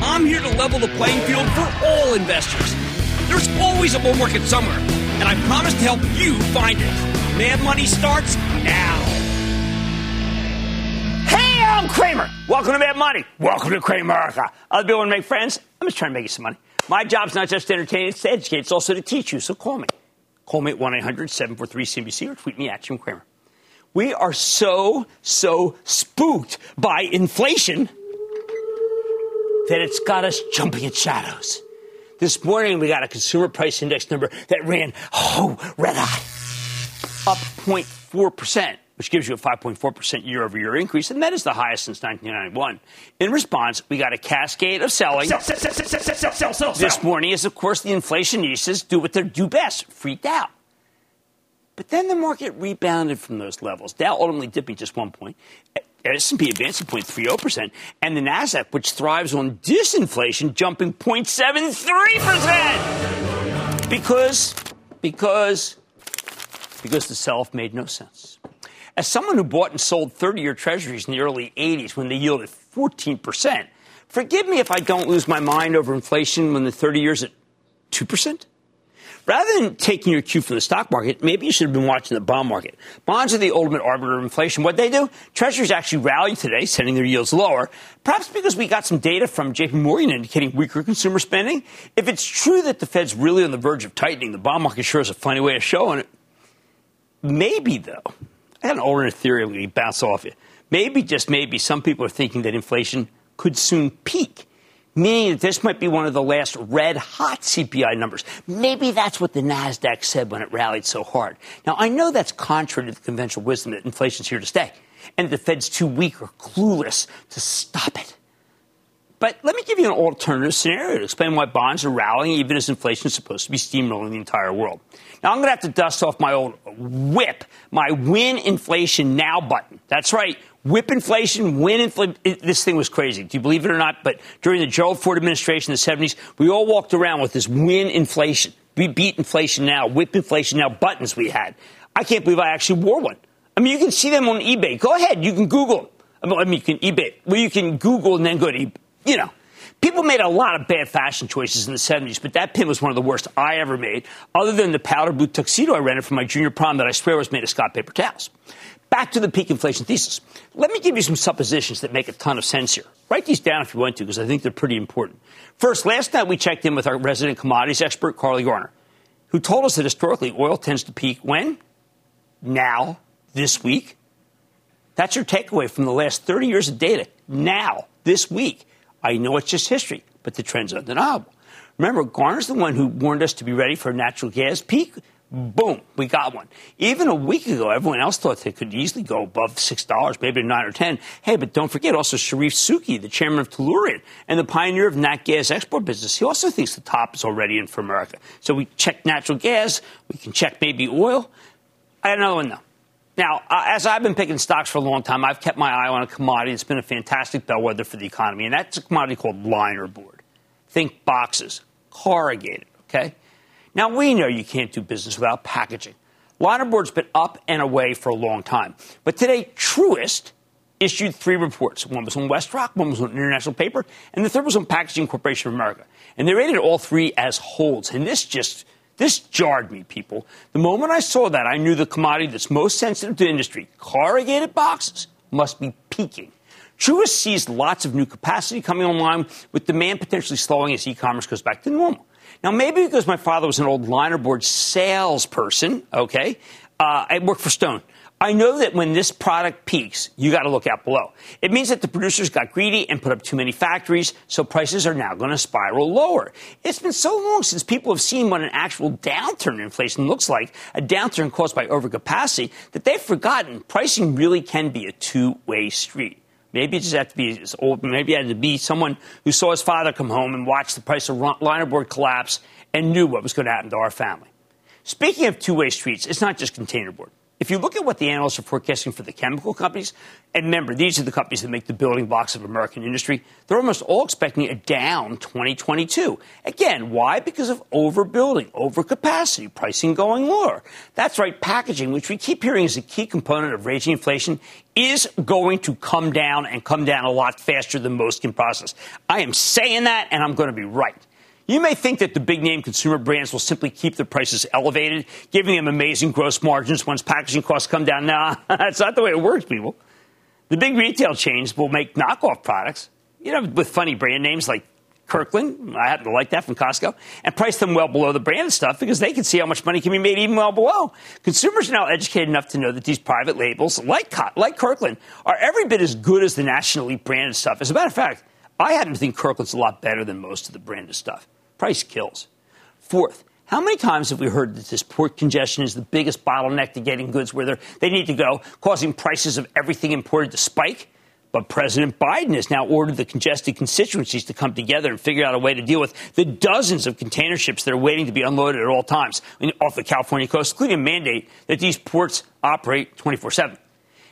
I'm here to level the playing field for all investors. There's always a bull market somewhere, and I promise to help you find it. Mad Money starts now. Hey, I'm Cramer. Welcome to Mad Money. Welcome to Cramerica. Other people want to make friends. I'm just trying to make you some money. My job's not just to entertain, it's to educate. It's also to teach you, so call me. Call me at 1-800-743-CNBC or tweet me at Jim Cramer. We are so, so spooked by inflation that it's got us jumping at shadows. This morning, we got a consumer price index number that ran, oh, red hot, up 0.4%, which gives you a 5.4% year over year increase, and that is the highest since 1991. In response, we got a cascade of selling. Sell, sell, sell, sell, sell, sell, sell, sell, This morning, as of course the inflationistas do what they do best, freaked out. But then the market rebounded from those levels. Dow ultimately dipping just one point. S&P advancing 0.30%, and the Nasdaq, which thrives on disinflation, jumping 0.73%. Because, because, because the sell-off made no sense. As someone who bought and sold 30-year treasuries in the early 80s when they yielded 14%, forgive me if I don't lose my mind over inflation when the 30 years at 2%. Rather than taking your cue from the stock market, maybe you should have been watching the bond market. Bonds are the ultimate arbiter of inflation. What they do? Treasuries actually rallied today, sending their yields lower, perhaps because we got some data from JP Morgan indicating weaker consumer spending. If it's true that the Fed's really on the verge of tightening, the bond market sure is a funny way of showing it. Maybe, though, I had an alternate theory I'm going to bounce off it. Maybe, just maybe, some people are thinking that inflation could soon peak meaning that this might be one of the last red hot CPI numbers. Maybe that's what the NASDAQ said when it rallied so hard. Now, I know that's contrary to the conventional wisdom that inflation's here to stay and the Fed's too weak or clueless to stop it. But let me give you an alternative scenario to explain why bonds are rallying even as inflation is supposed to be steamrolling the entire world. Now, I'm going to have to dust off my old whip, my win inflation now button. That's right. Whip inflation, win inflation. This thing was crazy. Do you believe it or not? But during the Gerald Ford administration in the 70s, we all walked around with this win inflation. We beat inflation now, whip inflation now buttons we had. I can't believe I actually wore one. I mean, you can see them on eBay. Go ahead. You can Google. I mean, you can eBay. Well, you can Google and then go to eBay. You know. People made a lot of bad fashion choices in the 70s, but that pin was one of the worst I ever made, other than the powder blue tuxedo I rented for my junior prom that I swear was made of Scott paper towels. Back to the peak inflation thesis. Let me give you some suppositions that make a ton of sense here. Write these down if you want to, because I think they're pretty important. First, last night we checked in with our resident commodities expert, Carley Garner, who told us that historically oil tends to peak when? Now, this week. That's your takeaway from the last 30 years of data. Now, this week. I know it's just history, but the trend's undeniable. Remember, Garner's the one who warned us to be ready for a natural gas peak. Boom, we got one. Even a week ago, everyone else thought they could easily go above six dollars, maybe nine or ten. Hey, but don't forget also Charif Souki, the chairman of Tellurian and the pioneer of nat gas export business. He also thinks the top is already in for America. So we check natural gas, we can check maybe oil. I had another one though. Now, uh, as I've been picking stocks for a long time, I've kept my eye on a commodity that's been a fantastic bellwether for the economy, and that's a commodity called liner board. Think boxes, corrugated, okay? Now, we know you can't do business without packaging. Linerboard's been up and away for a long time. But today, Truist issued three reports. One was on WestRock, one was on International Paper, and the third was on Packaging Corporation of America. And they rated all three as holds. And this just this jarred me, people. The moment I saw that, I knew the commodity that's most sensitive to industry, corrugated boxes, must be peaking. Truist sees lots of new capacity coming online, with demand potentially slowing as e-commerce goes back to normal. Now, maybe because my father was an old linerboard salesperson, okay, uh, I worked for Stone. I know that when this product peaks, you got to look out below. It means that the producers got greedy and put up too many factories, so prices are now going to spiral lower. It's been so long since people have seen what an actual downturn in inflation looks like, a downturn caused by overcapacity, that they've forgotten pricing really can be a two-way street. Maybe it just had to be old. Maybe it had to be someone who saw his father come home and watched the price of linerboard collapse and knew what was going to happen to our family. Speaking of two-way streets, it's not just containerboard. If you look at what the analysts are forecasting for the chemical companies, and remember, these are the companies that make the building blocks of American industry, they're almost all expecting a down 2022. Again, why? Because of overbuilding, overcapacity, pricing going lower. That's right, packaging, which we keep hearing is a key component of raging inflation, is going to come down and come down a lot faster than most can process. I am saying that, and I'm going to be right. You may think that the big name consumer brands will simply keep their prices elevated, giving them amazing gross margins once packaging costs come down. Nah, that's not the way it works, people. The big retail chains will make knockoff products, you know, with funny brand names like Kirkland. I happen to like that from Costco, and price them well below the branded stuff because they can see how much money can be made even well below. Consumers are now educated enough to know that these private labels, like like Kirkland, are every bit as good as the nationally branded stuff. As a matter of fact, I happen to think Kirkland's a lot better than most of the branded stuff. Price kills. Fourth, how many times have we heard that this port congestion is the biggest bottleneck to getting goods where they need to go, causing prices of everything imported to spike? But President Biden has now ordered the congested constituencies to come together and figure out a way to deal with the dozens of container ships that are waiting to be unloaded at all times off the California coast, including a mandate that these ports operate 24 7.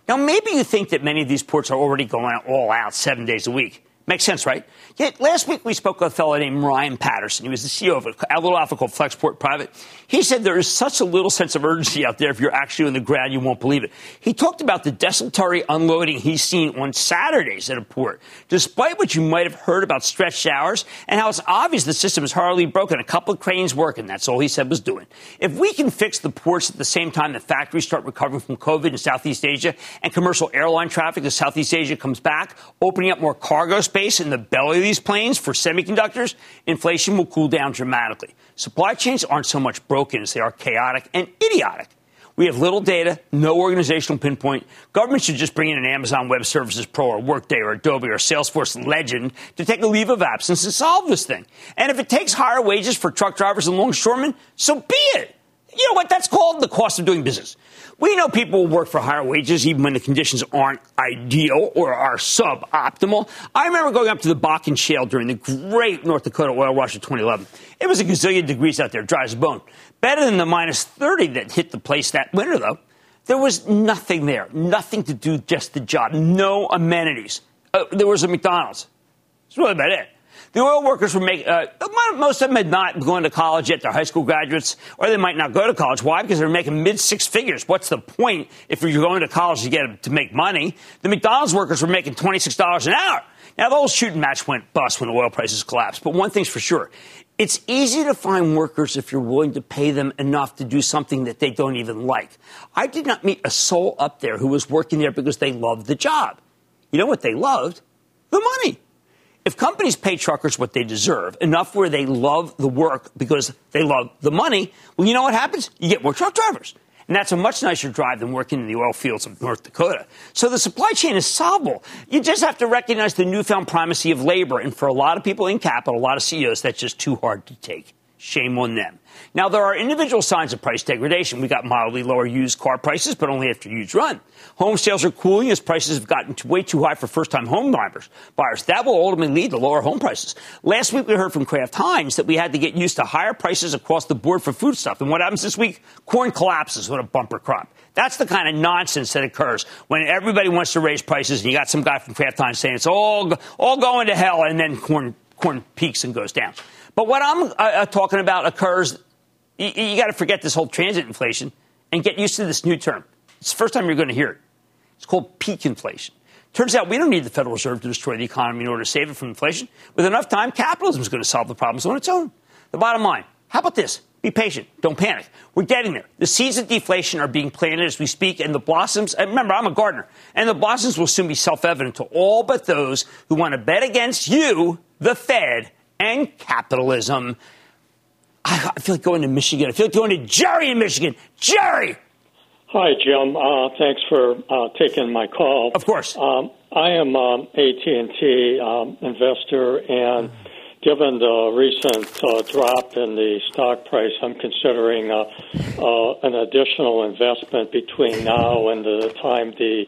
Now, maybe you think that many of these ports are already going all out seven days a week. Makes sense, right? Yet last week we spoke with a fellow named Ryan Petersen. He was the CEO of a, little outfit called Flexport Private. He said there is such a little sense of urgency out there. If you're actually on the ground, you won't believe it. He talked about the desultory unloading he's seen on Saturdays at a port, despite what you might have heard about stretched hours and how it's obvious the system is hardly broken. A couple of cranes working. That's all he said was doing. If we can fix the ports at the same time that factories start recovering from COVID in Southeast Asia and commercial airline traffic to Southeast Asia comes back, opening up more cargo space in the belly of these planes for semiconductors, inflation will cool down dramatically. Supply chains aren't so much broken as they are chaotic and idiotic. We have little data, no organizational pinpoint. Government should just bring in an Amazon Web Services Pro or Workday or Adobe or Salesforce legend to take a leave of absence and solve this thing. And if it takes higher wages for truck drivers and longshoremen, so be it. You know what? That's called the cost of doing business. We know people will work for higher wages even when the conditions aren't ideal or are suboptimal. I remember going up to the Bakken Shale during the great North Dakota oil rush of 2011. It was a gazillion degrees out there, dry as a bone. Better than the minus 30 that hit the place that winter, though. There was nothing there, nothing to do just the job, no amenities. Uh, there was a McDonald's. That's really about it. The oil workers were making, uh, most of them had not gone to college yet. They're high school graduates, or they might not go to college. Why? Because they're making mid six figures. What's the point if you're going to college to get to make money? The McDonald's workers were making $26 an hour. Now, the whole shooting match went bust when the oil prices collapsed. But one thing's for sure. It's easy to find workers if you're willing to pay them enough to do something that they don't even like. I did not meet a soul up there who was working there because they loved the job. You know what they loved? The money. If companies pay truckers what they deserve, enough where they love the work because they love the money, well, you know what happens? You get more truck drivers. And that's a much nicer drive than working in the oil fields of North Dakota. So the supply chain is solvable. You just have to recognize the newfound primacy of labor. And for a lot of people in capital, a lot of CEOs, that's just too hard to take. Shame on them. Now, there are individual signs of price degradation. We got mildly lower used car prices, but only after a huge run. Home sales are cooling as prices have gotten way too high for first time home buyers. Buyers. That will ultimately lead to lower home prices. Last week, we heard from Kraft Heinz that we had to get used to higher prices across the board for food stuff. And what happens this week? Corn collapses with a bumper crop. That's the kind of nonsense that occurs when everybody wants to raise prices and you got some guy from Kraft Heinz saying it's all, all going to hell and then corn, corn peaks and goes down. But what I'm uh, uh talking about occurs you, you got to forget this whole transit inflation. and get used to this new term. It's the first time you're going to hear it. It's called peak inflation. Turns out we don't need the Federal Reserve to destroy the economy in order to save it from inflation. With enough time, capitalism is going to solve the problems on its own. The bottom line how about this? Be patient. Don't panic. We're getting there. The seeds of deflation are being planted as we speak, and the blossoms, remember, I'm a gardener, and the blossoms will soon be self evident to all but those who want to bet against you, the Fed, and capitalism. I feel like going to Michigan. I feel like going to Jerry in Michigan. Jerry! Hi, Jim. Uh, thanks for uh, taking my call. Of course. Um, I am um, AT&T um, investor, and given the recent uh, drop in the stock price, I'm considering uh, uh, an additional investment between now and the time the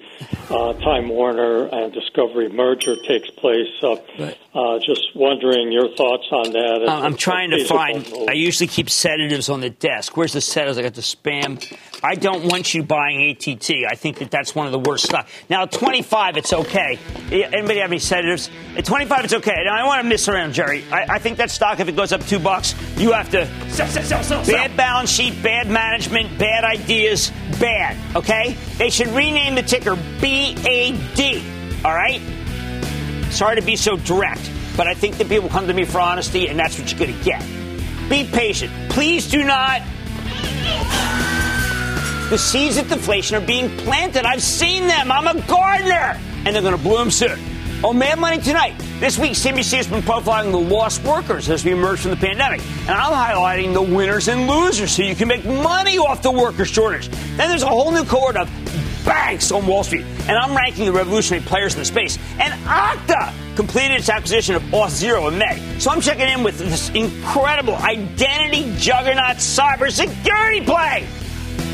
uh, Time Warner and Discovery merger takes place. Right. Uh, just wondering your thoughts on that. I'm trying to find. Move. I usually keep sedatives on the desk. Where's the sedatives? I got the spam. I don't want you buying ATT. I think that that's one of the worst stocks. Now, 25, it's okay. Anybody have any sedatives? At 25, it's okay. Now, I don't want to miss around, Jerry. I, I, think that stock, if it goes up two bucks, you have to sell, sell, sell, sell. Bad balance sheet, bad management, bad ideas, bad. Okay? They should rename the ticker BAD. All right? Sorry to be so direct, but I think that people come to me for honesty, and that's what you're going to get. Be patient. Please do not. The seeds of deflation are being planted. I've seen them. I'm a gardener. And they're going to bloom soon. Oh, Mad Money tonight. This week, CNBC has been profiling the lost workers as we emerge from the pandemic. And I'm highlighting the winners and losers so you can make money off the worker shortage. Then there's a whole new cohort of banks on Wall Street. And I'm ranking the revolutionary players in the space. And Okta completed its acquisition of Auth0 in May. So I'm checking in with this incredible identity juggernaut cybersecurity play.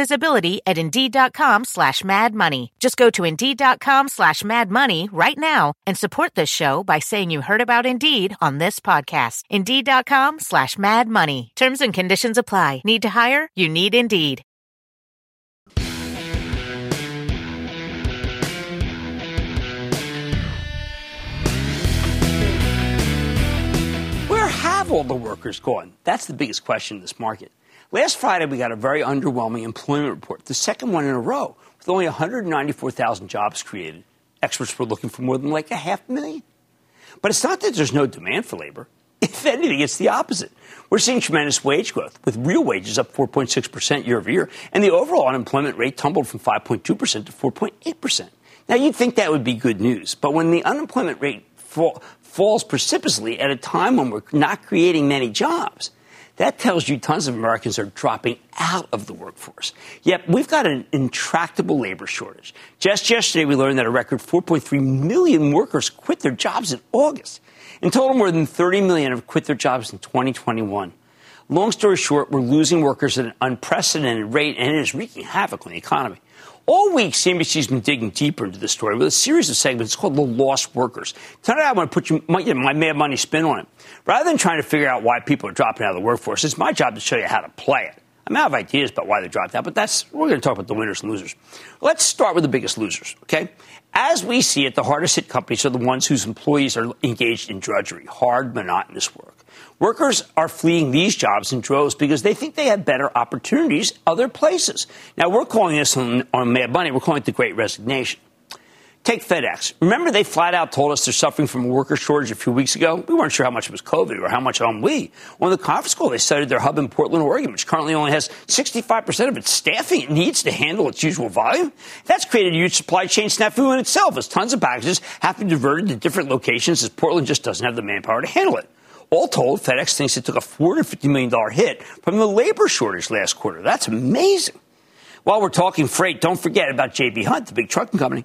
visibility at Indeed.com slash Mad Money. Just go to Indeed.com slash Mad Money right now and support this show by saying you heard about Indeed on this podcast. Indeed.com slash Mad Money. Terms and conditions apply. Need to hire? You need Indeed. Where have all the workers gone? That's the biggest question in this market. Last Friday, we got a very underwhelming employment report, the second one in a row, with only 194,000 jobs created. Experts were looking for more than like a half million. But it's not that there's no demand for labor. If anything, it's the opposite. We're seeing tremendous wage growth, with real wages up 4.6% year over year, and the overall unemployment rate tumbled from 5.2% to 4.8%. Now, you'd think that would be good news, but when the unemployment rate fall, falls precipitously at a time when we're not creating many jobs, that tells you tons of Americans are dropping out of the workforce. Yet we've got an intractable labor shortage. Just yesterday, we learned that a record 4.3 million workers quit their jobs in August. In total, more than 30 million have quit their jobs in 2021. Long story short, we're losing workers at an unprecedented rate, and it is wreaking havoc on the economy. All week, CNBC's been digging deeper into the story with a series of segments called The Lost Workers. Tonight, I want to put you, my, you know, my mad money spin on it. Rather than trying to figure out why people are dropping out of the workforce, it's my job to show you how to play it. I, mean, I have ideas about why they dropped out, but that's we're going to talk about the winners and losers. Let's start with the biggest losers. Okay, as we see it, the hardest hit companies are the ones whose employees are engaged in drudgery, hard, monotonous work. Workers are fleeing these jobs in droves because they think they have better opportunities other places. Now, we're calling this on, on Mad Money, we're calling it the Great Resignation. Take FedEx. Remember, they flat out told us they're suffering from a worker shortage a few weeks ago? We weren't sure how much it was COVID or how much ennui. On the conference call, they cited their hub in Portland, Oregon, which currently only has 65% of its staffing it needs to handle its usual volume. That's created a huge supply chain snafu in itself, as tons of packages have been diverted to different locations as Portland just doesn't have the manpower to handle it. All told, FedEx thinks it took a $450 million hit from the labor shortage last quarter. That's amazing. While we're talking freight, don't forget about J.B. Hunt, the big trucking company.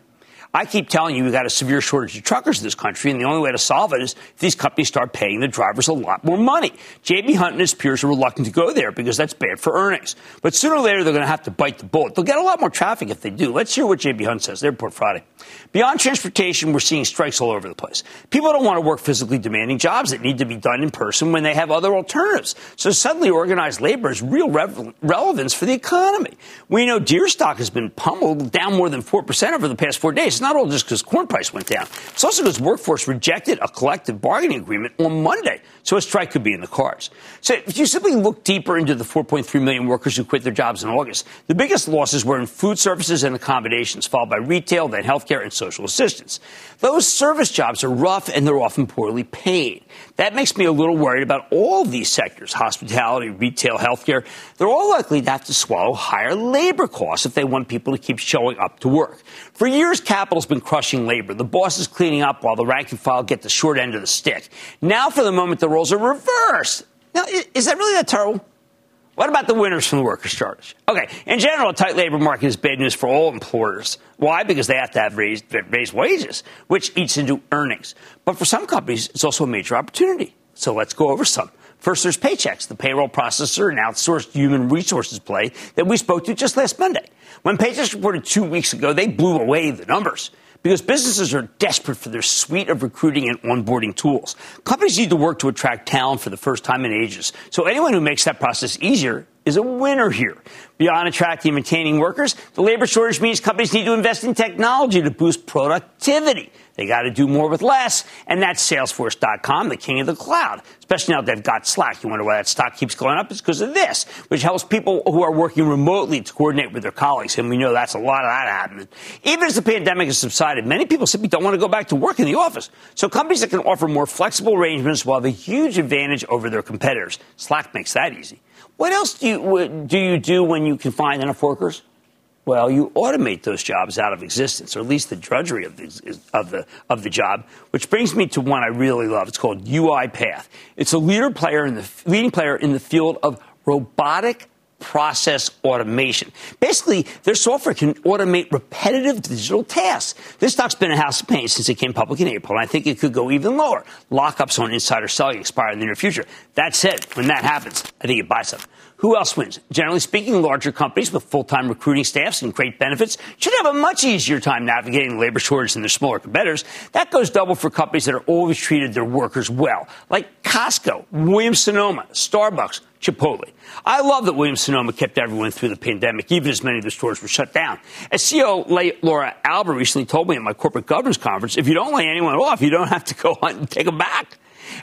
I keep telling you we've got a severe shortage of truckers in this country, and the only way to solve it is if these companies start paying the drivers a lot more money. J.B. Hunt and his peers are reluctant to go there because that's bad for earnings. But sooner or later, they're going to have to bite the bullet. They'll get a lot more traffic if they do. Let's hear what J.B. Hunt says. They report Friday. Beyond transportation, we're seeing strikes all over the place. People don't want to work physically demanding jobs that need to be done in person when they have other alternatives. So suddenly, organized labor has real relevance for the economy. We know Deere stock has been pummeled down more than 4% over the past four days not all just because corn price went down. It's also because workforce rejected a collective bargaining agreement on Monday. So a strike could be in the cards. So if you simply look deeper into the 4.3 million workers who quit their jobs in August, the biggest losses were in food services and accommodations, followed by retail, then healthcare and social assistance. Those service jobs are rough and they're often poorly paid. That makes me a little worried about all these sectors, hospitality, retail, healthcare. They're all likely to have to swallow higher labor costs if they want people to keep showing up to work. For years, capital's been crushing labor. The boss is cleaning up while the rank and file get the short end of the stick. Now, for the moment, the roles are reversed. Now, is that really that terrible? What about the winners from the workers' shortage? Okay, in general, a tight labor market is bad news for all employers. Why? Because they have to have raised, raised wages, which eats into earnings. But for some companies, it's also a major opportunity. So let's go over some. First, there's Paychex, the payroll processor and outsourced human resources play that we spoke to just last Monday. When Paychex reported two weeks ago, they blew away the numbers because businesses are desperate for their suite of recruiting and onboarding tools. Companies need to work to attract talent for the first time in ages. So anyone who makes that process easier is a winner here. Beyond attracting and retaining workers, the labor shortage means companies need to invest in technology to boost productivity. They got to do more with less, and that's Salesforce.com, the king of the cloud. Especially now that they've got Slack. You wonder why that stock keeps going up? It's because of this, which helps people who are working remotely to coordinate with their colleagues, and we know that's a lot of that happening. Even as the pandemic has subsided, many people simply don't want to go back to work in the office. So companies that can offer more flexible arrangements will have a huge advantage over their competitors. Slack makes that easy. What else do you do you do when you can find enough workers? Well, you automate those jobs out of existence, or at least the drudgery of the, of the, of the job, which brings me to one I really love. It's called UiPath. It's a leader player in the, leading player in the field of robotic process automation. Basically, their software can automate repetitive digital tasks. This stock's been a house of pain since it came public in April, and I think it could go even lower. Lockups on insider selling expire in the near future. That said, when that happens, I think you buy some. Who else wins? Generally speaking, larger companies with full-time recruiting staffs and great benefits should have a much easier time navigating labor shortage than their smaller competitors. That goes double for companies that are always treated their workers well, like Costco, Williams Sonoma, Starbucks, Chipotle. I love that Williams Sonoma kept everyone through the pandemic, even as many of the stores were shut down. As CEO Laura Alber recently told me at my corporate governance conference, if you don't lay anyone off, you don't have to go hunt and take them back.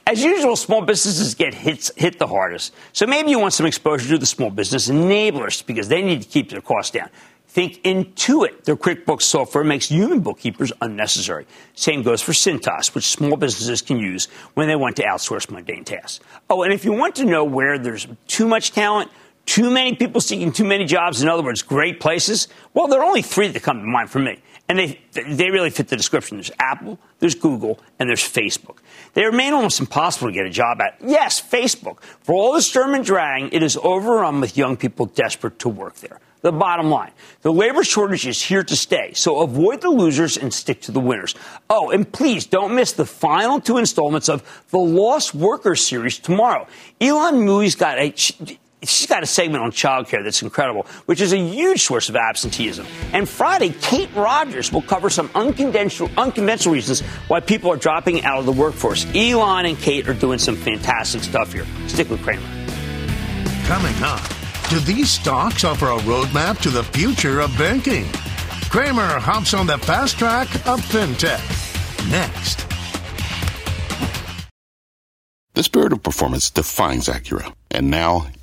As usual, small businesses get hit, hit the hardest. So maybe you want some exposure to the small business enablers because they need to keep their costs down. Think Intuit. Their QuickBooks software makes human bookkeepers unnecessary. Same goes for Cintas, which small businesses can use when they want to outsource mundane tasks. Oh, and if you want to know where there's too much talent, too many people seeking too many jobs, in other words, great places, well, there are only three that come to mind for me. And they, they really fit the description. There's Apple, there's Google, and there's Facebook. They remain almost impossible to get a job at. Yes, Facebook. For all the sturm and drang, it is overrun with young people desperate to work there. The bottom line the labor shortage is here to stay, so avoid the losers and stick to the winners. Oh, and please don't miss the final two installments of the Lost Workers series tomorrow. Ylan Mui's got a she's got a segment on childcare that's incredible, which is a huge source of absenteeism. And Friday, Kate Rogers will cover some unconventional, unconventional reasons why people are dropping out of the workforce. Ylan and Kate are doing some fantastic stuff here. Stick with Cramer. Coming up, do these stocks offer a roadmap to the future of banking? Cramer hops on the fast track of fintech. Next. The spirit of performance defines Acura, and now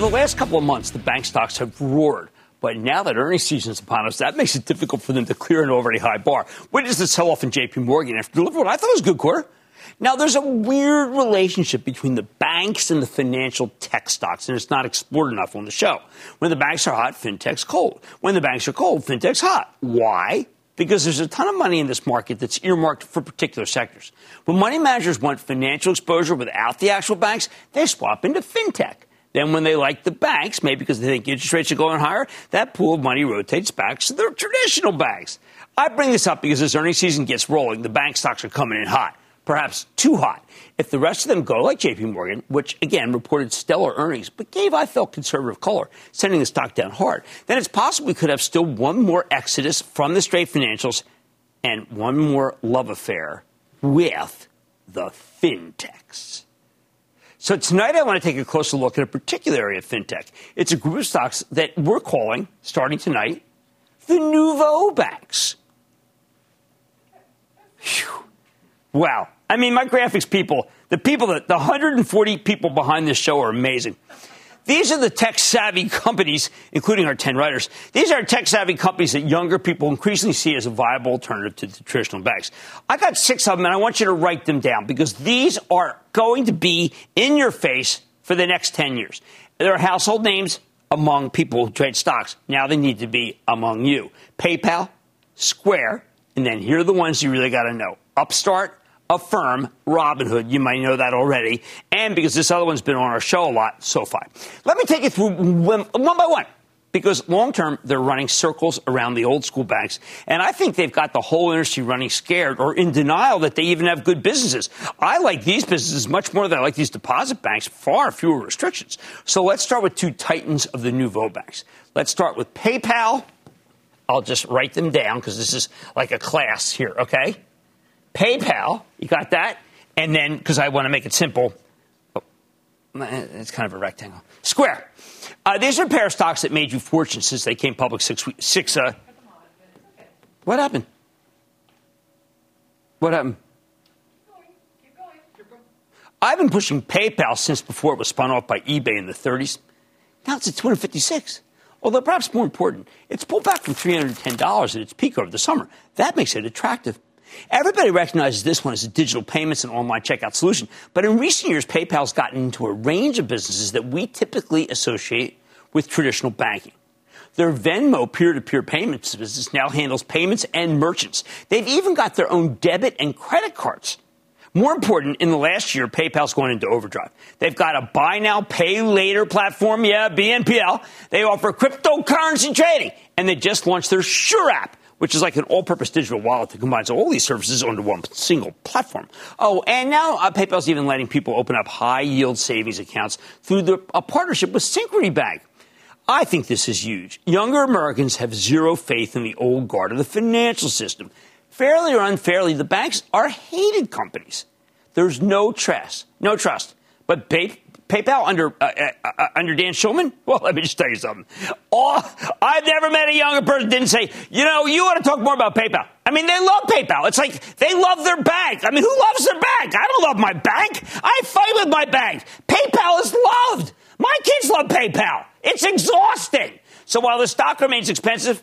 The last couple of months, the bank stocks have roared. But now that earnings season is upon us, that makes it difficult for them to clear an already high bar. Witness the sell off in JP Morgan after delivering what I thought was a good quarter. Now, there's a weird relationship between the banks and the financial tech stocks, and it's not explored enough on the show. When the banks are hot, fintech's cold. When the banks are cold, fintech's hot. Why? Because there's a ton of money in this market that's earmarked for particular sectors. When money managers want financial exposure without the actual banks, they swap into fintech. Then, when they like the banks, maybe because they think interest rates are going higher, that pool of money rotates back to their traditional banks. I bring this up because as earnings season gets rolling, the bank stocks are coming in hot, perhaps too hot. If the rest of them go like JP Morgan, which again reported stellar earnings, but gave, I felt, conservative color, sending the stock down hard, then it's possible we could have still one more exodus from the straight financials and one more love affair with the fintechs. So tonight I want to take a closer look at a particular area of fintech. It's a group of stocks that we're calling, starting tonight, the Nouveau Banks. Whew. Wow. I mean, my graphics people, the people that the 140 people behind this show are amazing. These are the tech savvy companies, including our 10 writers. These are tech savvy companies that younger people increasingly see as a viable alternative to the traditional banks. I got six of them, and I want you to write them down because these are going to be in your face for the next 10 years. They're household names among people who trade stocks. Now they need to be among you. PayPal, Square, and then here are the ones you really got to know Upstart, Affirm, Robinhood. You might know that already. And because this other one's been on our show a lot, SoFi. Let me take you through one, by one. Because long term, they're running circles around the old school banks. And I think they've got the whole industry running scared or in denial that they even have good businesses. I like these businesses much more than I like these deposit banks, far fewer restrictions. So let's start with two titans of the nouveau banks. Let's start with PayPal. I'll just write them down because this is like a class here, okay? PayPal, you got that? And then, because I want to make it simple, It's kind of a rectangle. Square. Uh, these are a pair of stocks that made you fortune since they came public six weeks. Six. Uh, what happened? What happened? I've been pushing PayPal since before it was spun off by eBay in the 30s. Now it's at 256. Although perhaps more important, it's pulled back from $310 at its peak over the summer. That makes it attractive. Everybody recognizes this one as a digital payments and online checkout solution. But in recent years, PayPal's gotten into a range of businesses that we typically associate with traditional banking. Their Venmo peer to peer payments business now handles payments and merchants. They've even got their own debit and credit cards. More important, in the last year, PayPal's going into overdrive. They've got a buy now, pay later platform, yeah, BNPL. They offer cryptocurrency trading, and they just launched their Sure app, which is like an all-purpose digital wallet that combines all these services onto one single platform. Oh, and now uh, PayPal's even letting people open up high-yield savings accounts through the, a partnership with Synchrony Bank. I think this is huge. Younger Americans have zero faith in the old guard of the financial system fairly or unfairly, the banks are hated companies. There's no trust, no trust. But PayPal under uh, uh, uh, under Dan Schulman, well, let me just tell you something. Oh, I've never met a younger person didn't say, you know, you want to talk more about PayPal. I mean, they love PayPal. It's like they love their bank. I mean, who loves their bank? I don't love my bank. I fight with my bank. PayPal is loved. My kids love PayPal. It's exhausting. So while the stock remains expensive,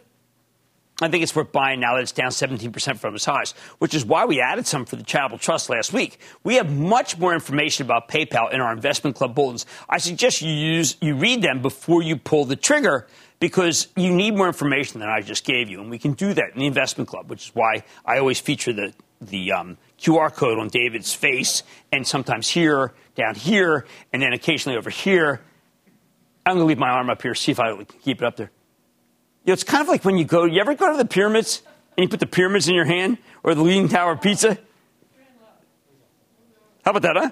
I think it's worth buying now that it's down 17% from its highs, which is why we added some for the Charitable Trust last week. We have much more information about PayPal in our investment club bulletins. I suggest you use you read them before you pull the trigger because you need more information than I just gave you, and we can do that in the investment club, which is why I always feature the the um, QR code on David's face, and sometimes here, down here, and then occasionally over here. I'm going to leave my arm up here, see if I can keep it up there know, it's kind of like when you go, you ever go to the pyramids and you put the pyramids in your hand or the Leaning Tower of Pizza? How about that, huh? All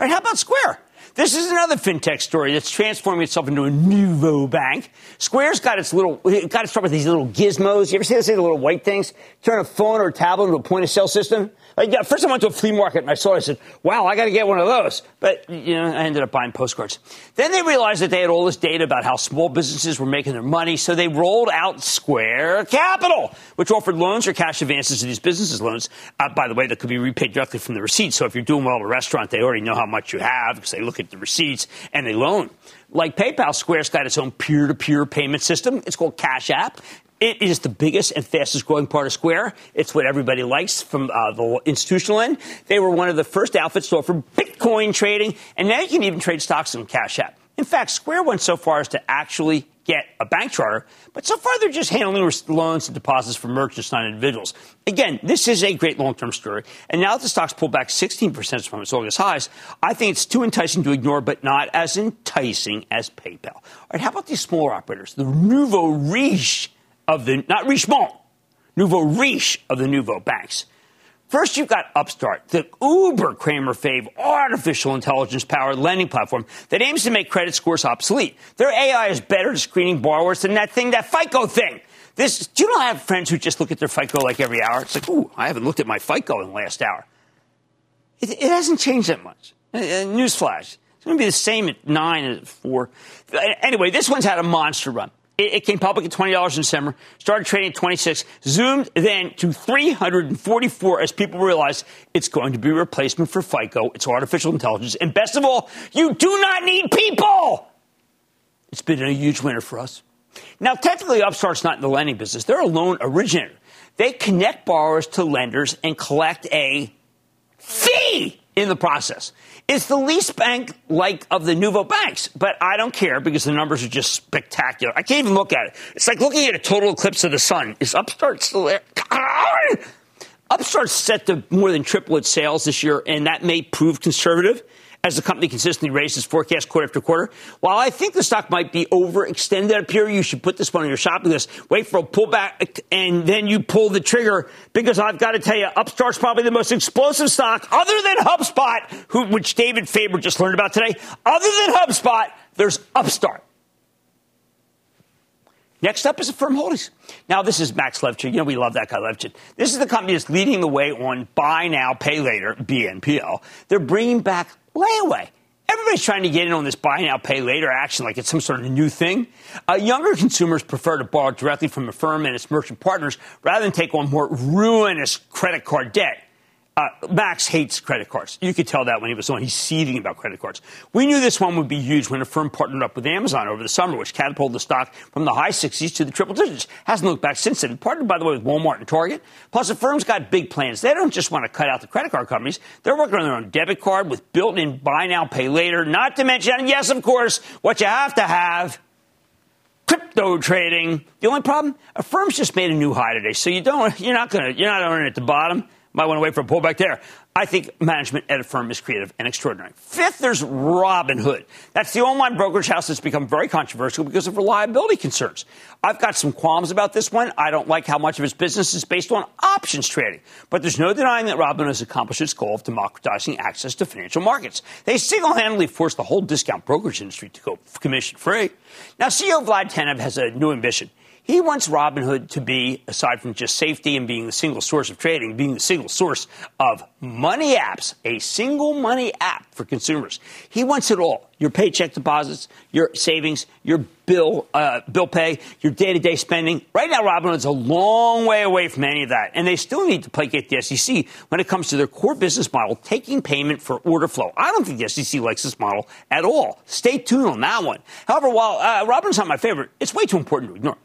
right, how about Square? This is another fintech story that's transforming itself into a nouveau bank. Square's got its little, it got to start with these little gizmos. You ever see those little white things? Turn a phone or a tablet into a point of sale system? Yeah, first I went to a flea market and I saw it. I said, wow, I got to get one of those. But, you know, I ended up buying postcards. Then they realized that they had all this data about how small businesses were making their money. So they rolled out Square Capital, which offered loans or cash advances to these businesses loans. Uh, by the way, that could be repaid directly from the receipt. So if you're doing well at a restaurant, they already know how much you have because they look at the receipts and they loan. Like PayPal, Square's got its own peer to peer payment system. It's called Cash App. It is the biggest and fastest growing part of Square. It's what everybody likes from uh, the institutional end. They were one of the first outfits to offer Bitcoin trading, and now you can even trade stocks in Cash App. In fact, Square went so far as to actually get a bank charter, but so far they're just handling loans and deposits for merchants, not individuals. Again, this is a great long term story. And now that the stock's pulled back 16% from its August highs, I think it's too enticing to ignore, but not as enticing as PayPal. All right, how about these smaller operators? The nouveau riche of the, not Richemont, nouveau riche of the nouveau banks. First, you've got Upstart, the uber Cramer fave artificial intelligence powered lending platform that aims to make credit scores obsolete. Their AI is better at screening borrowers than that thing, that FICO thing. This, do you know I have friends who just look at their FICO like every hour? It's like, ooh, I haven't looked at my FICO in the last hour. It, it hasn't changed that much. Uh, uh newsflash. It's going to be the same at 9 and at 4. Anyway, this one's had a monster run. It, it came public at $20 in December, started trading at 26, zoomed then to 344 as people realized it's going to be a replacement for FICO. It's artificial intelligence. And best of all, you do not need people. It's been a huge winner for us. Now, technically, Upstart's not in the lending business. They're a loan originator. They connect borrowers to lenders and collect a fee in the process. It's the least bank like of the nouveau banks, but I don't care because the numbers are just spectacular. I can't even look at it. It's like looking at a total eclipse of the sun. Is Upstart still there? Upstart's set to more than triple its sales this year, and that may prove conservative as the company consistently raises forecast quarter after quarter. While I think the stock might be overextended up here, you should put this one on your shopping list. Wait for a pullback, and then you pull the trigger because I've got to tell you, Upstart's probably the most explosive stock other than HubSpot, who, which David Faber just learned about today. Other than HubSpot, there's Upstart. Next up is Affirm Holdings. Now, this is Max Levchin. You know, we love that guy, Levchin. This is the company that's leading the way on buy now, pay later, BNPL. They're bringing back layaway. Everybody's trying to get in on this buy now, pay later action like it's some sort of new thing. Uh, younger consumers prefer to borrow directly from Affirm and its merchant partners rather than take on more ruinous credit card debt. Uh, Max hates credit cards. You could tell that when he was on. He's seething about credit cards. We knew this one would be huge when Affirm partnered up with Amazon over the summer, which catapulted the stock from the high 60s to the triple digits. Hasn't looked back since then. Partnered, by the way, with Walmart and Target. Plus, the firm's got big plans. They don't just want to cut out the credit card companies. They're working on their own debit card with built-in buy now, pay later. Not to mention, yes, of course, what you have to have crypto trading. The only problem, Affirm's just made a new high today, so you don't, you're not going to, you're not earning at the bottom. Might want to wait for a pullback there. I think management at Affirm is creative and extraordinary. Fifth, there's Robinhood. That's the online brokerage house that's become very controversial because of reliability concerns. I've got some qualms about this one. I don't like how much of its business is based on options trading. But there's no denying that Robinhood has accomplished its goal of democratizing access to financial markets. They single handedly forced the whole discount brokerage industry to go commission free. Now, CEO Vlad Tenev has a new ambition. He wants Robinhood to be, aside from just safety and being the single source of trading, being the single source of money apps, a single money app for consumers. He wants it all: your paycheck deposits, your savings, your bill uh, bill pay, your day to day spending. Right now, Robinhood's a long way away from any of that, and they still need to placate the SEC when it comes to their core business model, taking payment for order flow. I don't think the SEC likes this model at all. Stay tuned on that one. However, while uh, Robinhood's not my favorite, it's way too important to ignore.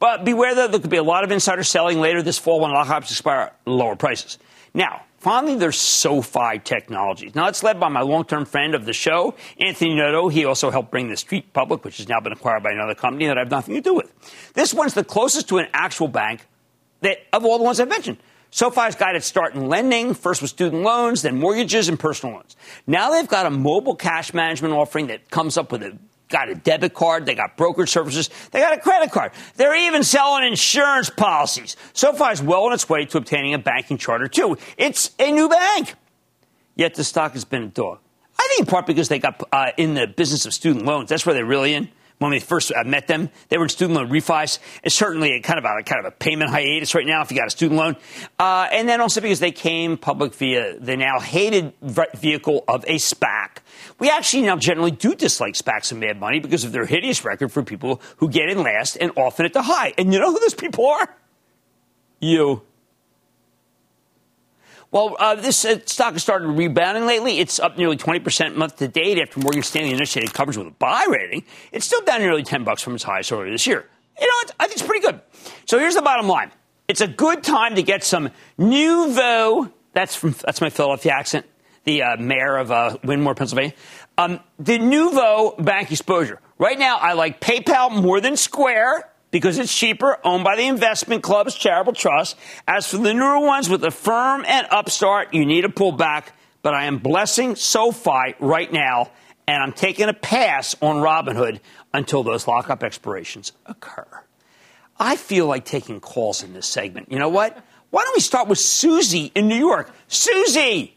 But beware that there could be a lot of insider selling later this fall when lockups expire at lower prices. Now, finally, there's SoFi Technologies. Now, it's led by my long-term friend of the show, Anthony Noto. He also helped bring TheStreet public, which has now been acquired by another company that I have nothing to do with. This one's the closest to an actual bank that of all the ones I've mentioned. SoFi's start in lending, first with student loans, then mortgages and personal loans. Now they've got a mobile cash management offering that comes up with a got a debit card, they got brokerage services, they got a credit card. They're even selling insurance policies. SoFi is well on its way to obtaining a banking charter, too. It's a new bank. Yet the stock has been a dog. I think in part because they got uh, in the business of student loans. That's where they're really in when we first uh, met them. They were in student loan refis. It's certainly a kind of a kind of a payment hiatus right now if you got a student loan, uh, and then also because they came public via the now hated vehicle of a SPAC. We actually now generally do dislike SPACs and Mad Money because of their hideous record for people who get in last and often at the high. And you know who those people are? You. Well, uh, this uh, stock has started rebounding lately. It's up nearly 20% month to date after Morgan Stanley initiated coverage with a buy rating. It's still down nearly 10 bucks from its highs earlier this year. You know? I think it's pretty good. So here's the bottom line. It's a good time to get some Nuvo. That's from that's my Philadelphia accent. The uh, mayor of uh, Wyndmoor, Pennsylvania. Um, the Nuvo bank exposure. Right now, I like PayPal more than Square because it's cheaper, owned by the investment club's charitable trust. As for the newer ones with Affirm and Upstart, you need to pull back. But I am blessing SoFi right now, and I'm taking a pass on Robinhood until those lockup expirations occur. I feel like taking calls in this segment. You know what? Why don't we start with Susie in New York? Susie!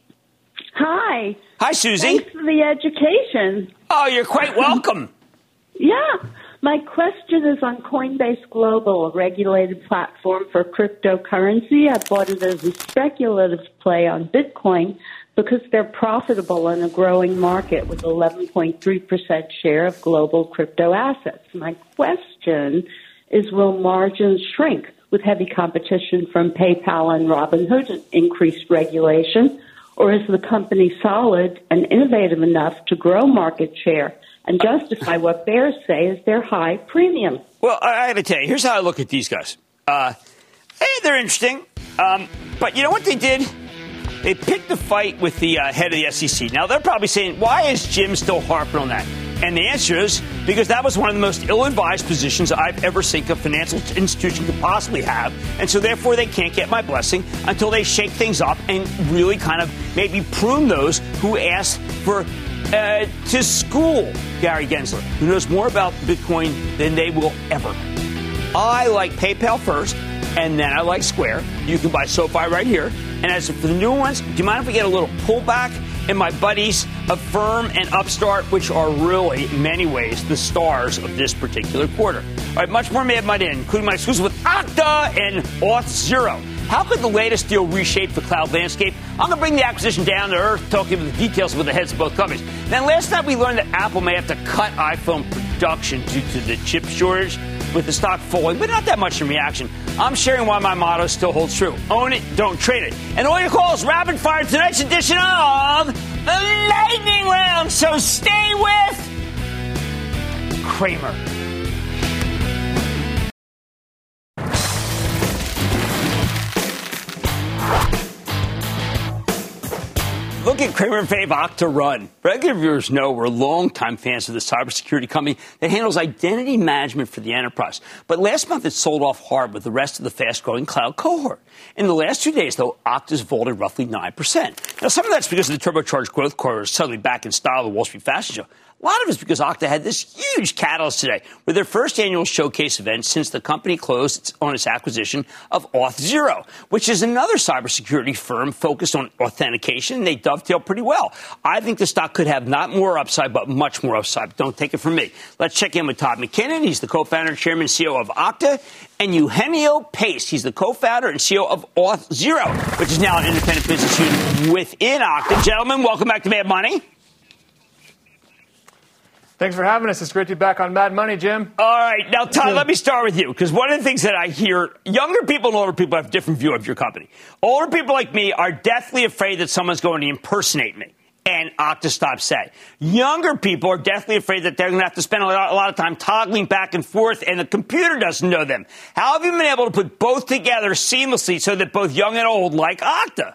Hi. Hi, Susie. Thanks for the education. Oh, you're quite welcome. yeah. My question is on Coinbase Global, a regulated platform for cryptocurrency. I bought it as a speculative play on Bitcoin because they're profitable in a growing market with 11.3% share of global crypto assets. My question is will margins shrink with heavy competition from PayPal and Robinhood and increased regulation? Or is the company solid and innovative enough to grow market share and justify what bears say is their high premium. Well, I, got to tell you, here's how I look at these guys. Uh, hey, they're interesting, um, but you know what they did? They picked a fight with the uh, head of the SEC. Now they're probably saying, why is Jim still harping on that? And the answer is because that was one of the most ill advised positions I've ever seen a financial institution could possibly have. And so, therefore, they can't get my blessing until they shake things up and really kind of maybe prune those who asked for uh, to school Gary Gensler, who knows more about Bitcoin than they will ever. I like PayPal first, and then I like Square. You can buy SoFi right here. And as for the new ones, do you mind if we get a little pullback in my buddies Affirm and Upstart, which are really, in many ways, the stars of this particular quarter? All right, much more Mad Money, including my exclusive with Okta and Auth0. How could the latest deal reshape the cloud landscape? I'm going to bring the acquisition down to earth, talking about the details with the heads of both companies. Then last night we learned that Apple may have to cut iPhone production due to the chip shortage, with the stock falling, but not that much in reaction. I'm sharing why my motto still holds true. Own it, don't trade it. And all your calls rapid fire tonight's edition of the Lightning Round. So stay with Cramer. Look at Cramer and Fave Okta Run. Regular viewers know we're longtime fans of the cybersecurity company that handles identity management for the enterprise. But last month it sold off hard with the rest of the fast growing cloud cohort. In the last two days, though, Okta's vaulted roughly 9%. Now, some of that's because of the turbocharged growth corridor suddenly back in style of the Wall Street Fashion Show. A lot of it's because Okta had this huge catalyst today with their first annual showcase event since the company closed on its acquisition of Auth0, which is another cybersecurity firm focused on authentication. They dovetail pretty well. I think the stock could have not more upside, but much more upside. Don't take it from me. Let's check in with Todd McKinnon. He's the co-founder, chairman, CEO of Okta, and Eugenio Pace. He's the co-founder and CEO of Auth0, which is now an independent business unit within Okta. Gentlemen, welcome back to Mad Money. Thanks for having us. It's great to be back on Mad Money, Jim. All right. Now, Todd, let me start with you because one of the things that I hear younger people and older people have a different view of your company. Older people like me are deathly afraid that someone's going to impersonate me. And Octostop say. Younger people are deathly afraid that they're going to have to spend a lot, a lot of time toggling back and forth, and the computer doesn't know them. How have you been able to put both together seamlessly so that both young and old like Okta?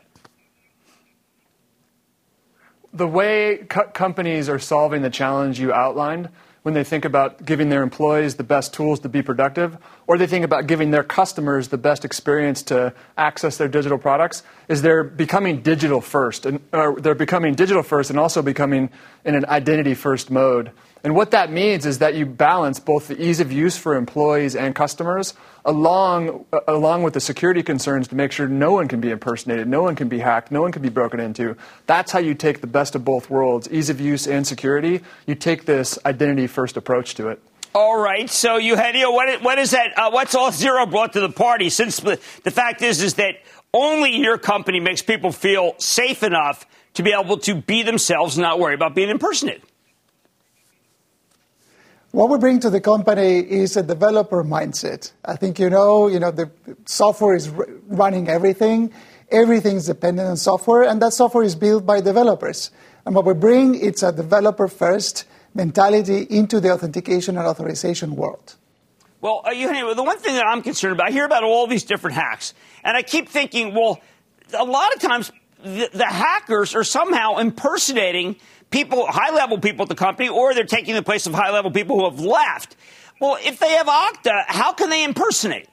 The way co- companies are solving the challenge you outlined when they think about giving their employees the best tools to be productive, or they think about giving their customers the best experience to access their digital products, is they're becoming digital first. And, they're becoming digital first and also becoming in an identity first mode. And what that means is that you balance both the ease of use for employees and customers along, along with the security concerns to make sure no one can be impersonated, no one can be hacked, no one can be broken into. That's how you take the best of both worlds ease of use and security. You take this identity first approach to it. All right. So, Eugenio, what is, what is that? Uh, what's Auth0 brought to the party? Since the, the fact is, is that only your company makes people feel safe enough to be able to be themselves and not worry about being impersonated. What we bring to the company is a developer mindset. I think you know, you know, the software is running everything. Everything's dependent on software, and that software is built by developers. And what we bring, it's a developer first mentality into the authentication and authorization world. Well, uh, the one thing that I'm concerned about, I hear about all these different hacks, and I keep thinking, well, a lot of times the, the hackers are somehow impersonating people, high level people at the company, or they're taking the place of high level people who have left. Well, if they have Okta, how can they impersonate?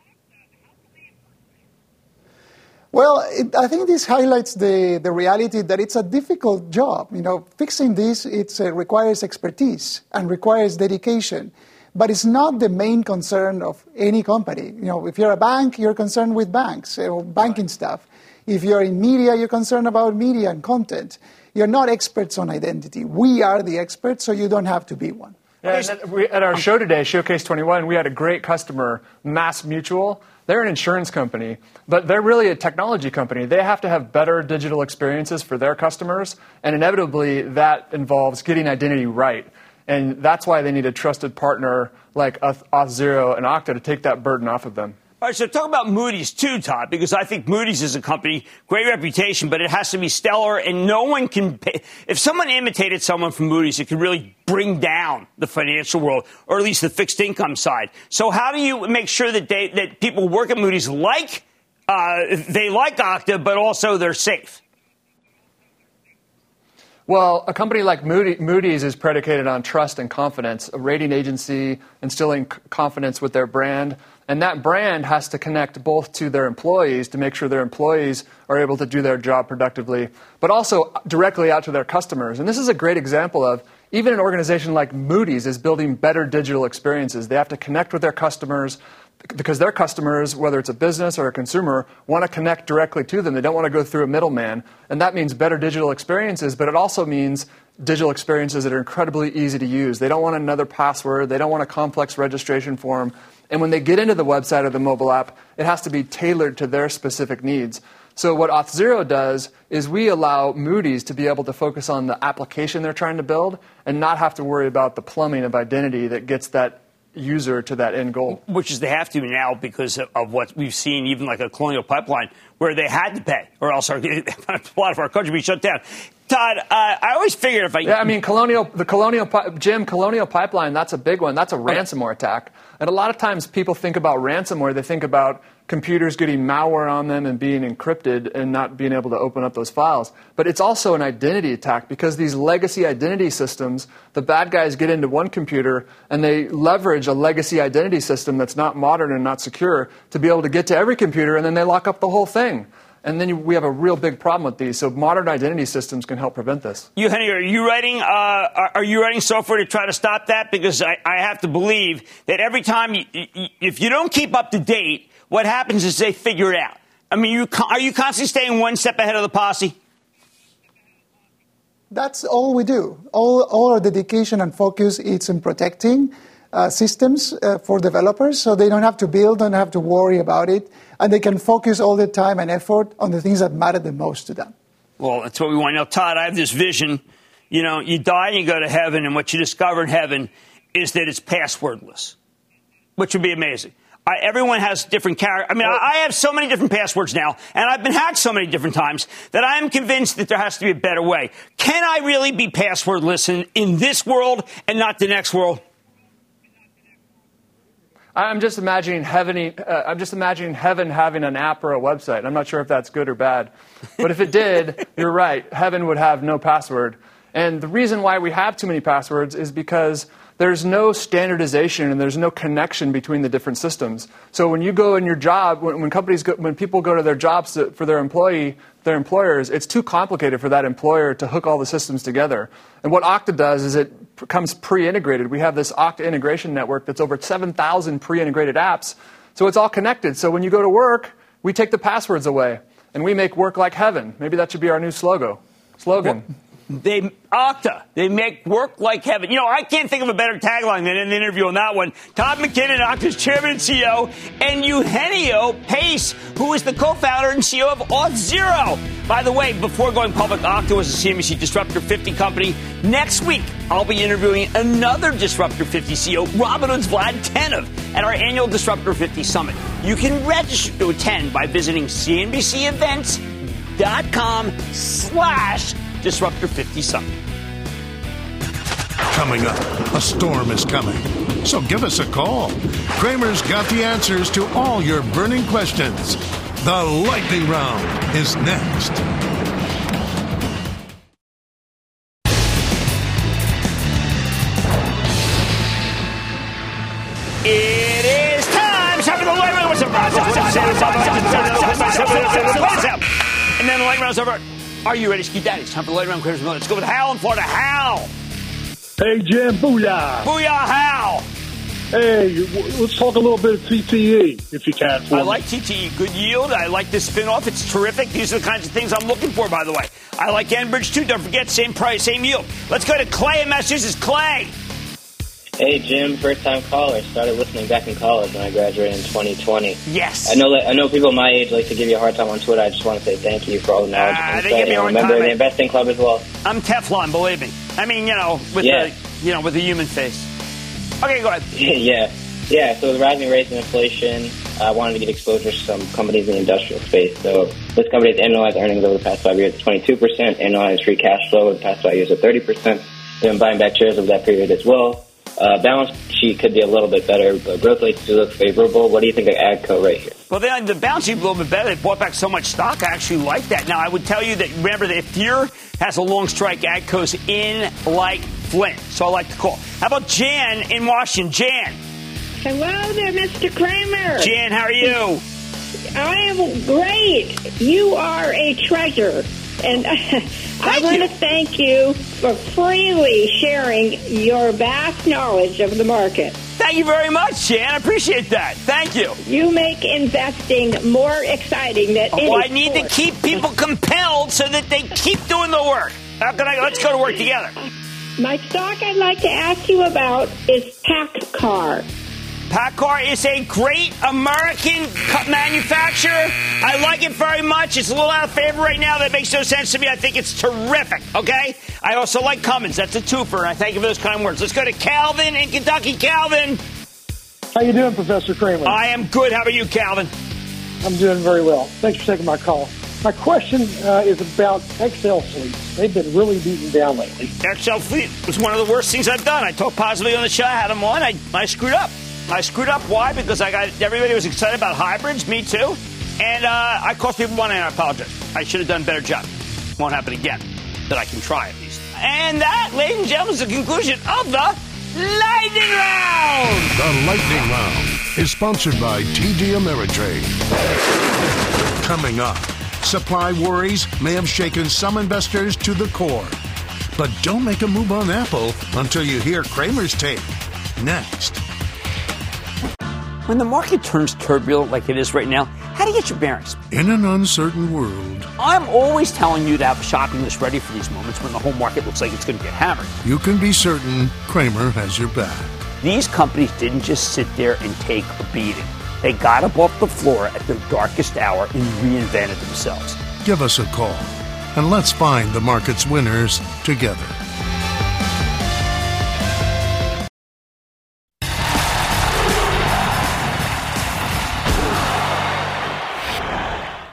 Well, it, I think this highlights the, the reality that it's a difficult job. You know, fixing this it uh, requires expertise and requires dedication, but it's not the main concern of any company. You know, if you're a bank, you're concerned with banks, or banking stuff. If you're in media, you're concerned about media and content. You're not experts on identity. We are the experts, so you don't have to be one. Yeah, at, we, at our show today, Showcase 21, we had a great customer, MassMutual. They're an insurance company, but they're really a technology company. They have to have better digital experiences for their customers, and inevitably that involves getting identity right. And that's why they need a trusted partner like Auth0 and Okta to take that burden off of them. All right, so talk about Moody's too, Todd, because I think Moody's is a company, great reputation, but it has to be stellar, and no one can. Pay. If someone imitated someone from Moody's, it could really bring down the financial world, or at least the fixed income side. So, how do you make sure that they, that people work at Moody's like uh, they like Okta, but also they're safe? Well, a company like Moody, Moody's is predicated on trust and confidence, a rating agency instilling confidence with their brand. And that brand has to connect both to their employees to make sure their employees are able to do their job productively, but also directly out to their customers. And this is a great example of even an organization like Moody's is building better digital experiences. They have to connect with their customers because their customers, whether it's a business or a consumer, want to connect directly to them. They don't want to go through a middleman. And that means better digital experiences, but it also means digital experiences that are incredibly easy to use. They don't want another password, they don't want a complex registration form. And when they get into the website or the mobile app, it has to be tailored to their specific needs. So what Auth0 does is we allow Moody's to be able to focus on the application they're trying to build and not have to worry about the plumbing of identity that gets that user to that end goal. Which is they have to now because of what we've seen, even like a colonial pipeline, where they had to pay, or else our, a lot of our country would be shut down. Todd, uh, I always figured if I yeah, I mean colonial the colonial Jim colonial pipeline that's a big one. That's a ransomware attack, and a lot of times people think about ransomware. They think about computers getting malware on them and being encrypted and not being able to open up those files. But it's also an identity attack because these legacy identity systems, the bad guys get into one computer and they leverage a legacy identity system that's not modern and not secure to be able to get to every computer and then they lock up the whole thing. And then you, we have a real big problem with these. So modern identity systems can help prevent this. Eugenio, are you writing? Uh, are you writing software to try to stop that? Because I, I have to believe that every time, you, if you don't keep up to date, what happens is they figure it out. I mean, you, are you constantly staying one step ahead of the posse? That's all we do. All, all our dedication and focus is in protecting uh, systems uh, for developers so they don't have to build, don't have to worry about it, and they can focus all their time and effort on the things that matter the most to them. Well, that's what we want. Now, Todd, I have this vision. You know, you die and you go to heaven, and what you discover in heaven is that it's passwordless, which would be amazing. I, everyone has different character. I mean, I, I, have so many different passwords now, and I've been hacked so many different times that I am convinced that there has to be a better way. Can I really be passwordless in, in this world and not the next world? I'm just imagining heaven. Uh, I'm just imagining heaven having an app or a website. I'm not sure if that's good or bad, but if it did, you're right. Heaven would have no password, and the reason why we have too many passwords is because there's no standardization and there's no connection between the different systems. So when you go in your job, when, when companies go, when people go to their jobs to, for their employee, their employers, it's too complicated for that employer to hook all the systems together. And what Okta does is it comes pre-integrated. We have this Okta integration network that's over 7,000 pre-integrated apps. So it's all connected. So when you go to work, we take the passwords away and we make work like heaven. Maybe that should be our new slogan. Slogan. They Okta. They make work like heaven. You know, I can't think of a better tagline than in the interview on that one. Todd McKinnon, Okta's chairman and CEO, and Eugenio Pace, who is the co-founder and CEO of Auth0. By the way, before going public, Okta was a CNBC Disruptor 50 company. Next week, I'll be interviewing another Disruptor 50 CEO, Robinhood's Vlad Tenev, at our annual Disruptor 50 Summit. You can register to attend by visiting cnbcevents.com slash Disruptor 50 Summit. Coming up, a storm is coming. So give us a call. Cramer's got the answers to all your burning questions. The lightning round is next. It is time. Time for the lightning round. And then the lightning round's over. Are you ready, Ski Daddy? It's time for the Light Round Quitters Let's go with Hal in Florida. Hal! Hey, Jim. Booyah. Booyah, Hal! Hey, let's talk a little bit of TTE, if you can. I me. like TTE. Good yield. I like this spinoff. It's terrific. These are the kinds of things I'm looking for, by the way. I like Enbridge, too. Don't forget, same price, same yield. Let's go to Clay in Massachusetts. Clay! Hey Jim, first time caller. Started listening back in college when I graduated in 2020. Yes. I know I know people my age like to give you a hard time on Twitter. I just want to say thank you for all the knowledge. Uh, they give me a hard Remember time. the investing club as well. I'm Teflon, believe me. I mean, you know, with yeah. the you know with a human face. Okay, go ahead. yeah, yeah. So the rising rates and inflation, I wanted to get exposure to some companies in the industrial space. So this company's annualized earnings over the past five years, 22 percent. Annualized free cash flow over the past five years, at 30 percent. They've been buying back shares over that period as well. Uh, balance sheet could be a little bit better, but growth rates do look favorable. What do you think of AGCO right here? Well, the, the balance sheet a little bit better. They bought back so much stock. I actually like that. Now, I would tell you that remember that if Deere has a long strike, AGCO's in like Flint. So I like the call. How about Jan in Washington? Jan. Hello there, Mr. Cramer. Jan, how are you? I am great. You are a treasure. And I want to thank you for freely sharing your vast knowledge of the market. Thank you very much, Jan. I appreciate that. Thank you. You make investing more exciting than oh, any I need sport. to keep people compelled so that they keep doing the work. How can I? Let's go to work together. My stock I'd like to ask you about is PACCAR. PACCAR is a great American manufacturer. I like it very much. It's a little out of favor right now. That makes no sense to me. I think it's terrific. Okay. I also like Cummins. That's a twofer, and I thank you for those kind words. Let's go to Calvin in Kentucky. Calvin. How you doing, Professor Cramer? I am good. How about you, Calvin? I'm doing very well. Thanks for taking my call. My question uh, is about XL fleets. They've been really beaten down lately. XL fleet was one of the worst things I've done. I talked positively on the show. I had them on. I, I screwed up. I screwed up. Why? Because I got everybody was excited about hybrids. Me too. And uh, I cost people money, and I apologize. I should have done a better job. Won't happen again. That I can try at least. And that, ladies and gentlemen, is the conclusion of the Lightning Round. The Lightning Round is sponsored by TD Ameritrade. Coming up. Supply worries may have shaken some investors to the core. But don't make a move on Apple until you hear Cramer's take. Next. When the market turns turbulent like it is right now, how do you get your bearings? In an uncertain world, I'm always telling you to have a shopping list ready for these moments when the whole market looks like it's going to get hammered. you can be certain Cramer has your back. These companies didn't just sit there and take a beating. They got up off the floor at their darkest hour and reinvented themselves. Give us a call and let's find the market's winners together.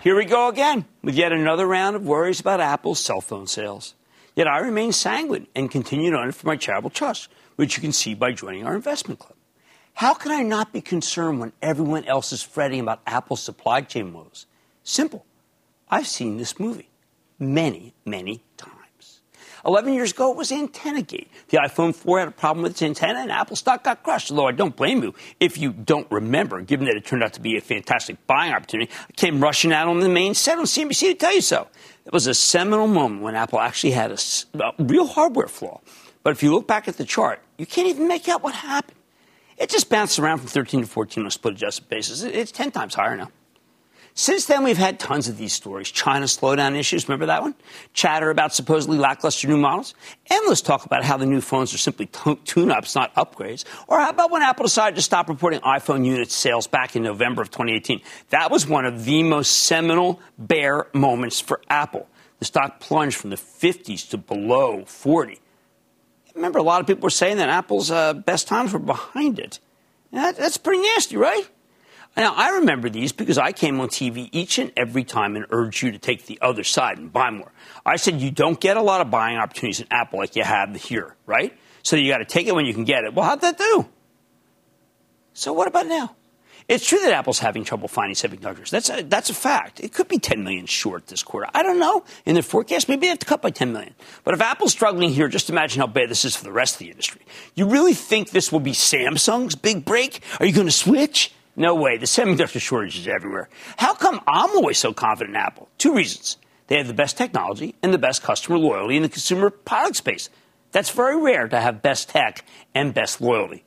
Here we go again with yet another round of worries about Apple's cell phone sales. Yet I remain sanguine and continue to earn for my charitable trust, which you can see by joining our investment club. How can I not be concerned when everyone else is fretting about Apple's supply chain woes? Simple. I've seen this movie many, many. 11 years ago, it was AntennaGate. The iPhone 4 had a problem with its antenna, and Apple stock got crushed. Although I don't blame you if you don't remember, given that it turned out to be a fantastic buying opportunity. I came rushing out on the main set on CNBC to tell you so. It was a seminal moment when Apple actually had a real hardware flaw. But if you look back at the chart, you can't even make out what happened. It just bounced around from 13 to 14 on a split adjusted basis. It's 10 times higher now. Since then, we've had tons of these stories. China slowdown issues, remember that one? Chatter about supposedly lackluster new models. Endless talk about how the new phones are simply tune-ups, not upgrades. Or how about when Apple decided to stop reporting iPhone unit sales back in November of 2018? That was one of the most seminal bear moments for Apple. The stock plunged from the 50s to below 40. Remember, a lot of people were saying that Apple's uh, best times were behind it. That, that's pretty nasty, right? Now, I remember these because I came on TV each and every time and urged you to take the other side and buy more. I said you don't get a lot of buying opportunities in Apple like you have here, right? So you got to take it when you can get it. Well, how'd that do? So what about now? It's true that Apple's having trouble finding semiconductors. That's a, that's a fact. It could be 10 million short this quarter. I don't know. In the forecast, maybe they have to cut by 10 million. But if Apple's struggling here, just imagine how bad this is for the rest of the industry. You really think this will be Samsung's big break? Are you going to switch? No way. The semiconductor shortage is everywhere. How come I'm always so confident in Apple? Two reasons. They have the best technology and the best customer loyalty in the consumer product space. That's very rare to have best tech and best loyalty.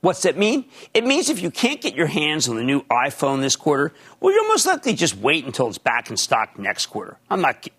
What's that mean? It means if you can't get your hands on the new iPhone this quarter, well, you'll most likely just wait until it's back in stock next quarter. I'm not kidding.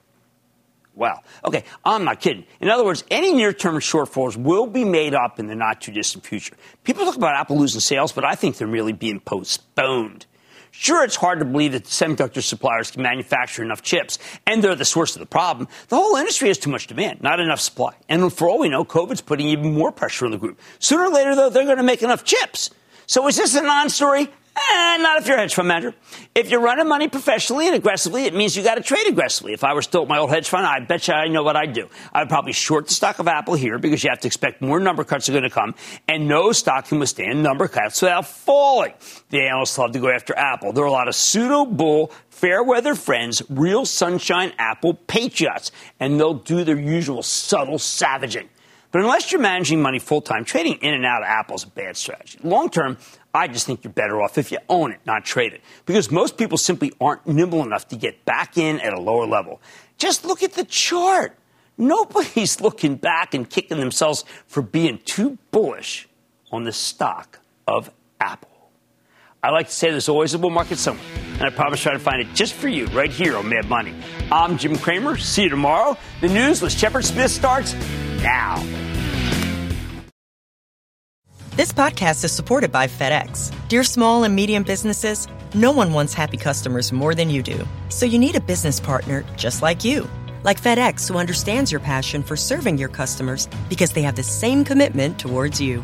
Wow. Okay, I'm not kidding. In other words, any near term shortfalls will be made up in the not too distant future. People talk about Apple losing sales, but I think they're really being postponed. Sure, it's hard to believe that the semiconductor suppliers can manufacture enough chips, and they're the source of the problem. The whole industry has too much demand, not enough supply. And for all we know, COVID's putting even more pressure on the group. Sooner or later, though, they're going to make enough chips. So is this a non-story? Eh, not if you're a hedge fund manager. If you're running money professionally and aggressively, it means you got to trade aggressively. If I were still at my old hedge fund, I bet you I know what I'd do. I'd probably short the stock of Apple here because you have to expect more number cuts are going to come, and no stock can withstand number cuts without falling. The analysts love to go after Apple. There are a lot of pseudo bull, fair weather friends, real sunshine Apple patriots, and they'll do their usual subtle savaging. But unless you're managing money full time, trading in and out of Apple is a bad strategy. Long term, I just think you're better off if you own it, not trade it. Because most people simply aren't nimble enough to get back in at a lower level. Just look at the chart. Nobody's looking back and kicking themselves for being too bullish on the stock of Apple. I like to say there's always a bull market somewhere, and I promise try to find it just for you right here on Mad Money. I'm Jim Cramer. See you tomorrow. The news with Shepard Smith starts now. This podcast is supported by FedEx. Dear small and medium businesses, no one wants happy customers more than you do. So you need a business partner just like you. Like FedEx, who understands your passion for serving your customers because they have the same commitment towards you.